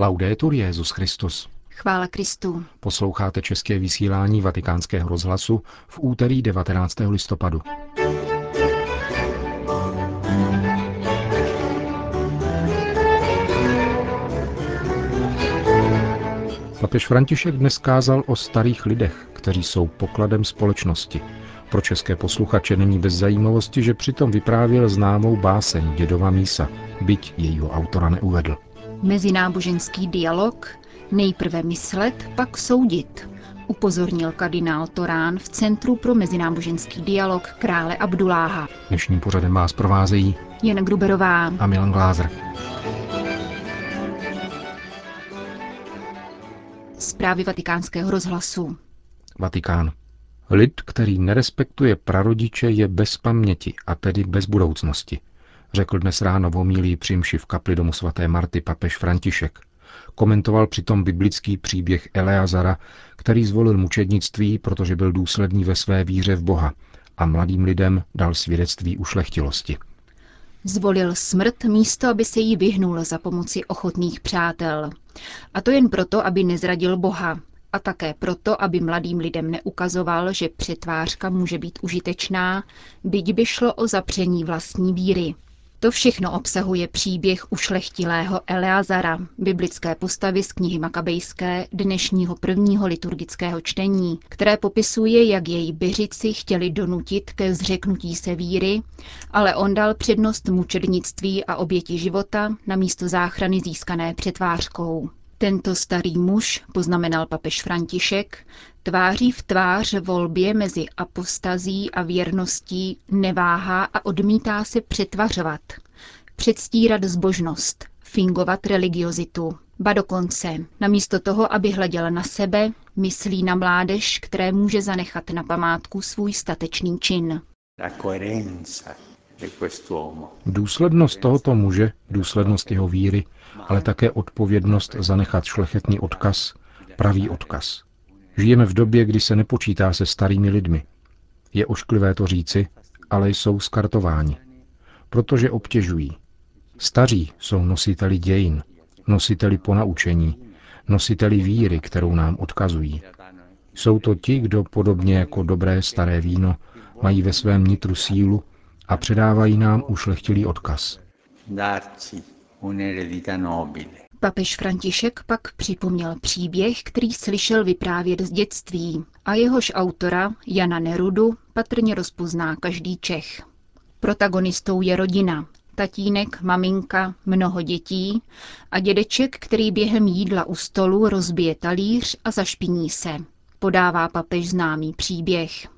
Laudetur Jezus Christus. Chvála Kristu. Posloucháte české vysílání Vatikánského rozhlasu v úterý 19. listopadu. Papež František dnes kázal o starých lidech, kteří jsou pokladem společnosti. Pro české posluchače není bez zajímavosti, že přitom vyprávěl známou báseň Dědova mísa, byť jejího autora neuvedl. Mezináboženský dialog, nejprve myslet, pak soudit, upozornil kardinál Torán v Centru pro mezináboženský dialog krále Abduláha. Dnešním pořadem vás provázejí Jan Gruberová a Milan Glázer. Zprávy vatikánského rozhlasu. Vatikán. Lid, který nerespektuje prarodiče, je bez paměti a tedy bez budoucnosti, řekl dnes ráno v homílí v kapli domu svaté Marty papež František. Komentoval přitom biblický příběh Eleazara, který zvolil mučednictví, protože byl důsledný ve své víře v Boha a mladým lidem dal svědectví ušlechtilosti. Zvolil smrt místo, aby se jí vyhnul za pomoci ochotných přátel. A to jen proto, aby nezradil Boha, a také proto, aby mladým lidem neukazoval, že přetvářka může být užitečná, byť by šlo o zapření vlastní víry. To všechno obsahuje příběh ušlechtilého Eleazara, biblické postavy z knihy Makabejské dnešního prvního liturgického čtení, které popisuje, jak její byřici chtěli donutit ke zřeknutí se víry, ale on dal přednost mučednictví a oběti života na místo záchrany získané přetvářkou. Tento starý muž, poznamenal papež František, tváří v tvář volbě mezi apostazí a věrností neváhá a odmítá se přetvařovat, předstírat zbožnost, fingovat religiozitu. Ba dokonce, namísto toho, aby hleděl na sebe, myslí na mládež, které může zanechat na památku svůj statečný čin. Důslednost tohoto muže, důslednost jeho víry, ale také odpovědnost zanechat šlechetný odkaz, pravý odkaz. Žijeme v době, kdy se nepočítá se starými lidmi. Je ošklivé to říci, ale jsou skartováni. Protože obtěžují. Staří jsou nositeli dějin, nositeli ponaučení, nositeli víry, kterou nám odkazují. Jsou to ti, kdo podobně jako dobré staré víno mají ve svém nitru sílu a předávají nám ušlechtilý odkaz. Papež František pak připomněl příběh, který slyšel vyprávět z dětství a jehož autora, Jana Nerudu, patrně rozpozná každý Čech. Protagonistou je rodina, tatínek, maminka, mnoho dětí a dědeček, který během jídla u stolu rozbije talíř a zašpiní se. Podává papež známý příběh.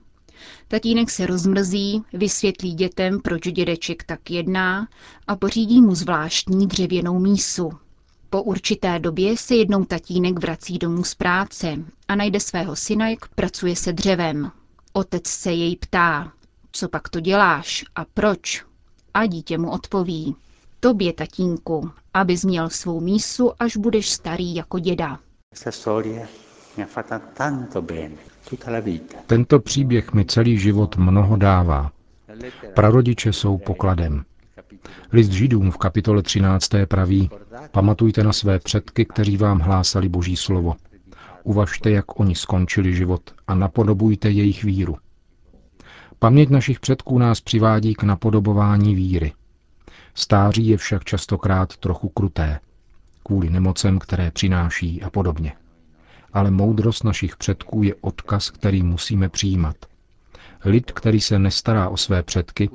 Tatínek se rozmrzí, vysvětlí dětem, proč dědeček tak jedná a pořídí mu zvláštní dřevěnou mísu. Po určité době se jednou tatínek vrací domů z práce a najde svého syna, jak pracuje se dřevem. Otec se jej ptá, co pak to děláš a proč? A dítě mu odpoví, tobě, tatínku, abys měl svou mísu, až budeš starý jako děda. Tento příběh mi celý život mnoho dává. Prarodiče jsou pokladem. List Židům v kapitole 13. praví, pamatujte na své předky, kteří vám hlásali Boží slovo. Uvažte, jak oni skončili život a napodobujte jejich víru. Paměť našich předků nás přivádí k napodobování víry. Stáří je však častokrát trochu kruté, kvůli nemocem, které přináší a podobně ale moudrost našich předků je odkaz, který musíme přijímat. Lid, který se nestará o své předky,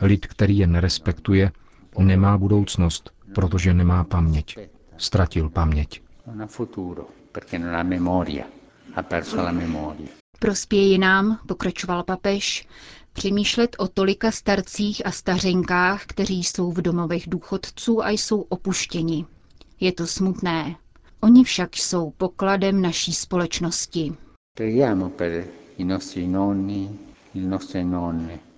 lid, který je nerespektuje, nemá budoucnost, protože nemá paměť. Ztratil paměť. Prospěje nám, pokračoval papež, přemýšlet o tolika starcích a stařenkách, kteří jsou v domovech důchodců a jsou opuštěni. Je to smutné, Oni však jsou pokladem naší společnosti.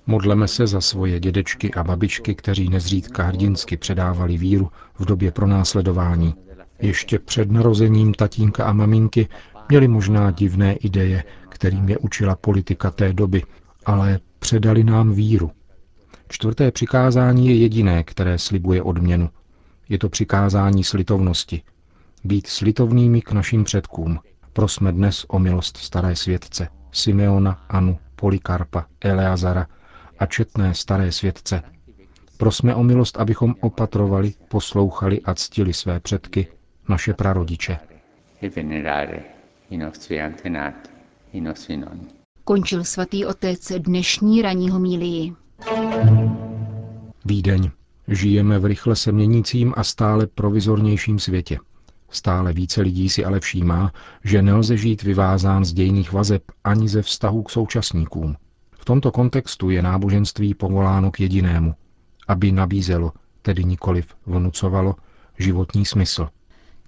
Modleme se za svoje dědečky a babičky, kteří nezřídka hrdinsky předávali víru v době pronásledování. Ještě před narozením tatínka a maminky měli možná divné ideje, kterým je učila politika té doby, ale předali nám víru. Čtvrté přikázání je jediné, které slibuje odměnu. Je to přikázání slitovnosti, být slitovnými k našim předkům. Prosme dnes o milost staré světce, Simeona, Anu, Polikarpa, Eleazara a četné staré světce. Prosme o milost, abychom opatrovali, poslouchali a ctili své předky, naše prarodiče. Končil svatý otec dnešní ranní homílii. Vídeň. Žijeme v rychle se měnícím a stále provizornějším světě. Stále více lidí si ale všímá, že nelze žít vyvázán z dějných vazeb ani ze vztahu k současníkům. V tomto kontextu je náboženství povoláno k jedinému, aby nabízelo, tedy nikoliv vnucovalo, životní smysl.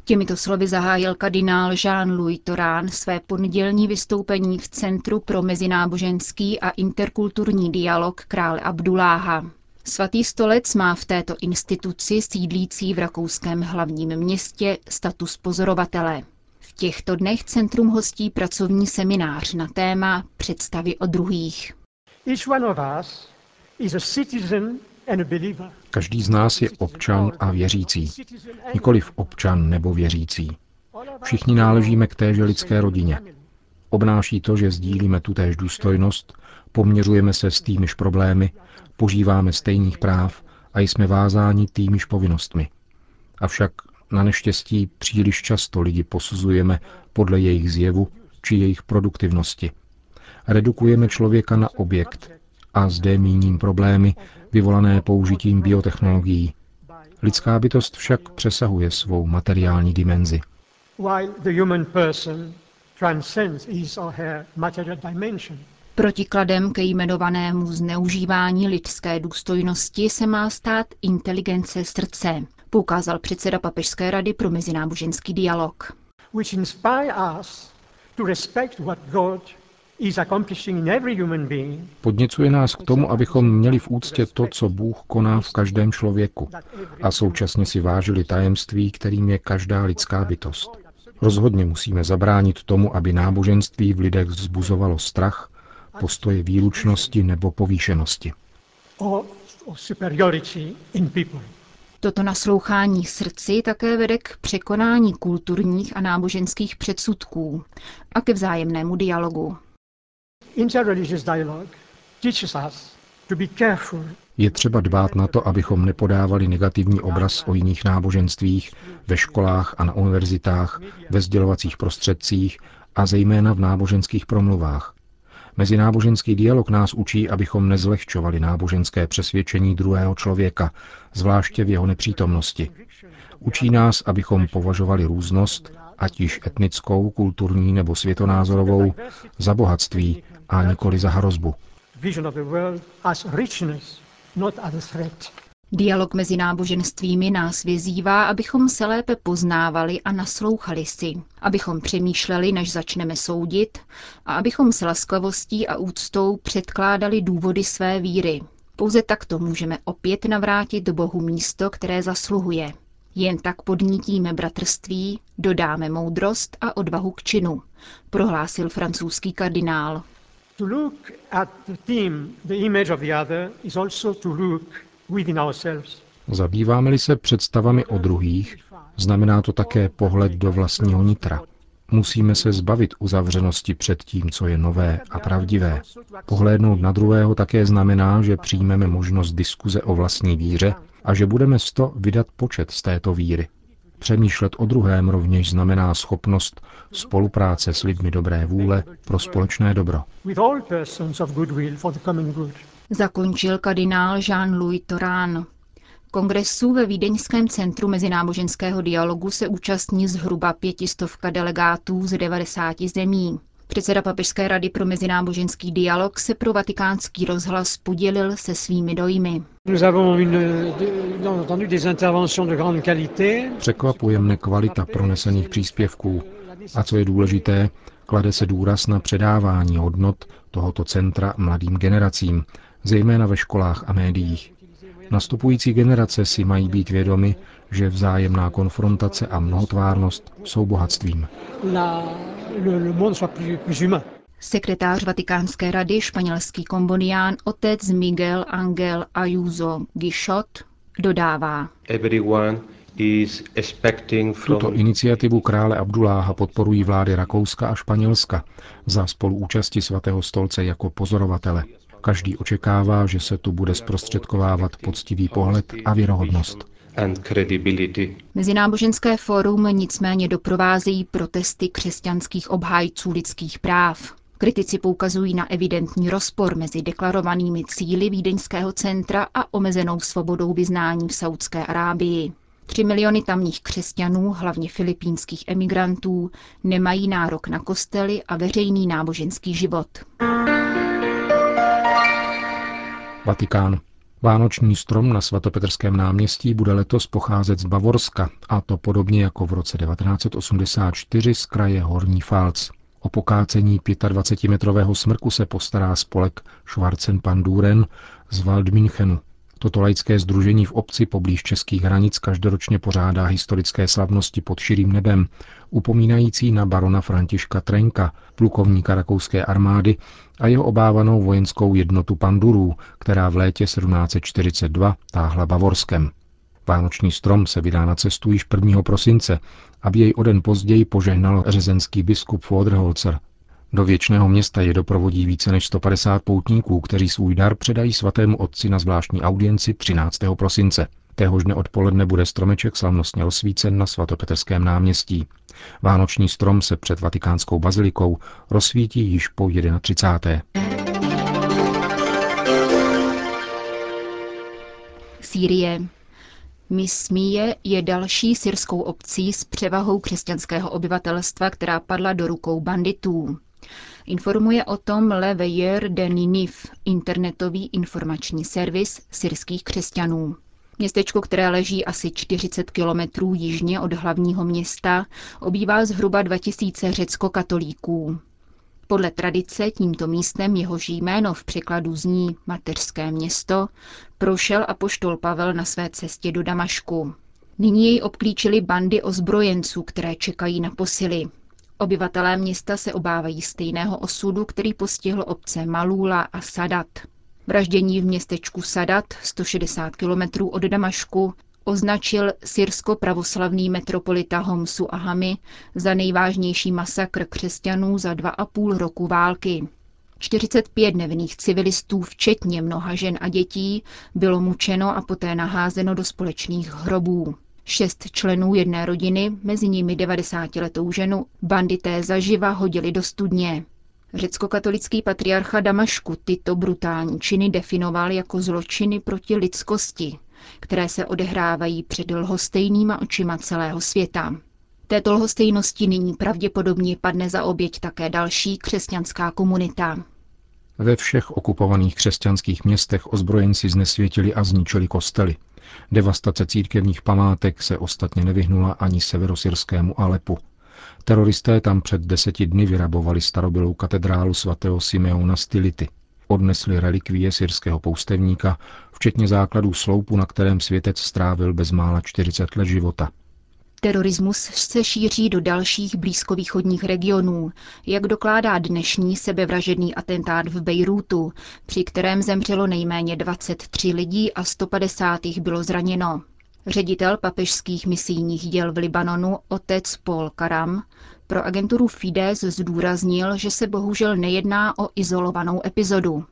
Těmito slovy zahájil kardinál Jean-Louis Torán své pondělní vystoupení v Centru pro mezináboženský a interkulturní dialog krále Abduláha. Svatý stolec má v této instituci sídlící v rakouském hlavním městě status pozorovatele. V těchto dnech centrum hostí pracovní seminář na téma představy o druhých. Každý z nás je občan a věřící, nikoliv občan nebo věřící. Všichni náležíme k téže lidské rodině. Obnáší to, že sdílíme tutéž důstojnost, poměřujeme se s týmiž problémy, požíváme stejných práv a jsme vázáni týmiž povinnostmi. Avšak na neštěstí příliš často lidi posuzujeme podle jejich zjevu či jejich produktivnosti. Redukujeme člověka na objekt a zde míním problémy vyvolané použitím biotechnologií. Lidská bytost však přesahuje svou materiální dimenzi. Protikladem ke jmenovanému zneužívání lidské důstojnosti se má stát inteligence srdce, poukázal předseda Papežské rady pro mezináboženský dialog. Podněcuje nás k tomu, abychom měli v úctě to, co Bůh koná v každém člověku a současně si vážili tajemství, kterým je každá lidská bytost. Rozhodně musíme zabránit tomu, aby náboženství v lidech vzbuzovalo strach, postoje výlučnosti nebo povýšenosti. Toto naslouchání srdci také vede k překonání kulturních a náboženských předsudků a ke vzájemnému dialogu. Je třeba dbát na to, abychom nepodávali negativní obraz o jiných náboženstvích ve školách a na univerzitách, ve sdělovacích prostředcích a zejména v náboženských promluvách. Mezináboženský dialog nás učí, abychom nezlehčovali náboženské přesvědčení druhého člověka, zvláště v jeho nepřítomnosti. Učí nás, abychom považovali různost, ať již etnickou, kulturní nebo světonázorovou, za bohatství a nikoli za hrozbu. Dialog mezi náboženstvími nás vyzývá, abychom se lépe poznávali a naslouchali si, abychom přemýšleli, než začneme soudit a abychom s laskavostí a úctou předkládali důvody své víry. Pouze takto můžeme opět navrátit Bohu místo, které zasluhuje. Jen tak podnítíme bratrství, dodáme moudrost a odvahu k činu, prohlásil francouzský kardinál. To look at the the image of the other, is also to look Zabýváme-li se představami o druhých, znamená to také pohled do vlastního nitra. Musíme se zbavit uzavřenosti před tím, co je nové a pravdivé. Pohlédnout na druhého také znamená, že přijmeme možnost diskuze o vlastní víře a že budeme sto vydat počet z této víry. Přemýšlet o druhém rovněž znamená schopnost spolupráce s lidmi dobré vůle pro společné dobro. Zakončil kardinál Jean-Louis Torán. Kongresu ve Vídeňském centru mezináboženského dialogu se účastní zhruba pětistovka delegátů z 90 zemí. Předseda Papežské rady pro mezináboženský dialog se pro vatikánský rozhlas podělil se svými dojmy. Překvapuje mne kvalita pronesených příspěvků a co je důležité, klade se důraz na předávání hodnot tohoto centra mladým generacím, zejména ve školách a médiích. Nastupující generace si mají být vědomi, že vzájemná konfrontace a mnohotvárnost jsou bohatstvím. Sekretář Vatikánské rady, španělský kombonián otec Miguel Angel Ayuso Guichot, dodává. Tuto iniciativu krále Abduláha podporují vlády Rakouska a Španělska za spoluúčasti svatého stolce jako pozorovatele. Každý očekává, že se tu bude zprostředkovávat poctivý pohled a věrohodnost. Mezináboženské fórum nicméně doprovázejí protesty křesťanských obhájců lidských práv. Kritici poukazují na evidentní rozpor mezi deklarovanými cíly Vídeňského centra a omezenou svobodou vyznání v Saudské Arábii. Tři miliony tamních křesťanů, hlavně filipínských emigrantů, nemají nárok na kostely a veřejný náboženský život. Vatikán. Vánoční strom na svatopetrském náměstí bude letos pocházet z Bavorska, a to podobně jako v roce 1984 z kraje Horní Falc. O pokácení 25-metrového smrku se postará spolek Schwarzen Panduren z Waldminchenu. Toto laické združení v obci poblíž českých hranic každoročně pořádá historické slavnosti pod širým nebem, upomínající na barona Františka Trenka, plukovníka rakouské armády a jeho obávanou vojenskou jednotu pandurů, která v létě 1742 táhla Bavorskem. Vánoční strom se vydá na cestu již 1. prosince, aby jej o den později požehnal řezenský biskup Foderholzer. Do věčného města je doprovodí více než 150 poutníků, kteří svůj dar předají svatému otci na zvláštní audienci 13. prosince. Téhož dne odpoledne bude stromeček slavnostně rozsvícen na svatopetrském náměstí. Vánoční strom se před vatikánskou bazilikou rozsvítí již po 31. Sýrie. Mismíje je další syrskou obcí s převahou křesťanského obyvatelstva, která padla do rukou banditů. Informuje o tom Le Veilleur de Niniv, internetový informační servis syrských křesťanů. Městečko, které leží asi 40 kilometrů jižně od hlavního města, obývá zhruba 2000 řecko-katolíků. Podle tradice tímto místem jehož jméno v překladu zní mateřské město, prošel apoštol Pavel na své cestě do Damašku. Nyní jej obklíčili bandy ozbrojenců, které čekají na posily. Obyvatelé města se obávají stejného osudu, který postihl obce Malula a Sadat. Vraždění v městečku Sadat, 160 kilometrů od Damašku, označil syrsko-pravoslavný metropolita Homsu Ahami za nejvážnější masakr křesťanů za dva a půl roku války. 45 nevinných civilistů, včetně mnoha žen a dětí, bylo mučeno a poté naházeno do společných hrobů. Šest členů jedné rodiny, mezi nimi 90-letou ženu, bandité zaživa hodili do studně. Řecko-katolický patriarcha Damašku tyto brutální činy definoval jako zločiny proti lidskosti, které se odehrávají před lhostejnýma očima celého světa. Této lhostejnosti nyní pravděpodobně padne za oběť také další křesťanská komunita. Ve všech okupovaných křesťanských městech ozbrojenci znesvětili a zničili kostely. Devastace církevních památek se ostatně nevyhnula ani severosyrskému Alepu. Teroristé tam před deseti dny vyrabovali starobylou katedrálu svatého Simeona Stility. Odnesli relikvie syrského poustevníka, včetně základů sloupu, na kterém světec strávil bezmála 40 let života. Terorismus se šíří do dalších blízkovýchodních regionů, jak dokládá dnešní sebevražedný atentát v Bejrútu, při kterém zemřelo nejméně 23 lidí a 150 jich bylo zraněno. Ředitel papežských misijních děl v Libanonu, otec Paul Karam, pro agenturu Fides zdůraznil, že se bohužel nejedná o izolovanou epizodu.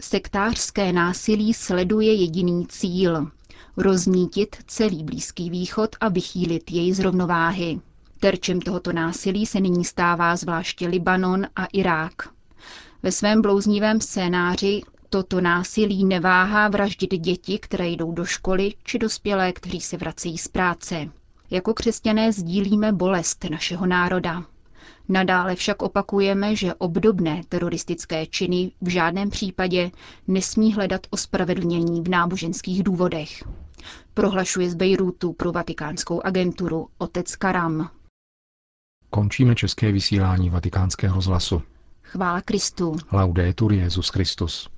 Sektářské násilí sleduje jediný cíl roznítit celý Blízký východ a vychýlit jej z rovnováhy. Terčem tohoto násilí se nyní stává zvláště Libanon a Irák. Ve svém blouznivém scénáři toto násilí neváhá vraždit děti, které jdou do školy, či dospělé, kteří se vracejí z práce. Jako křesťané sdílíme bolest našeho národa. Nadále však opakujeme, že obdobné teroristické činy v žádném případě nesmí hledat ospravedlnění v náboženských důvodech. Prohlašuje z Bejrútu pro vatikánskou agenturu otec Karam. Končíme české vysílání vatikánského rozhlasu. Chvála Kristu. Laudetur Jezus Christus.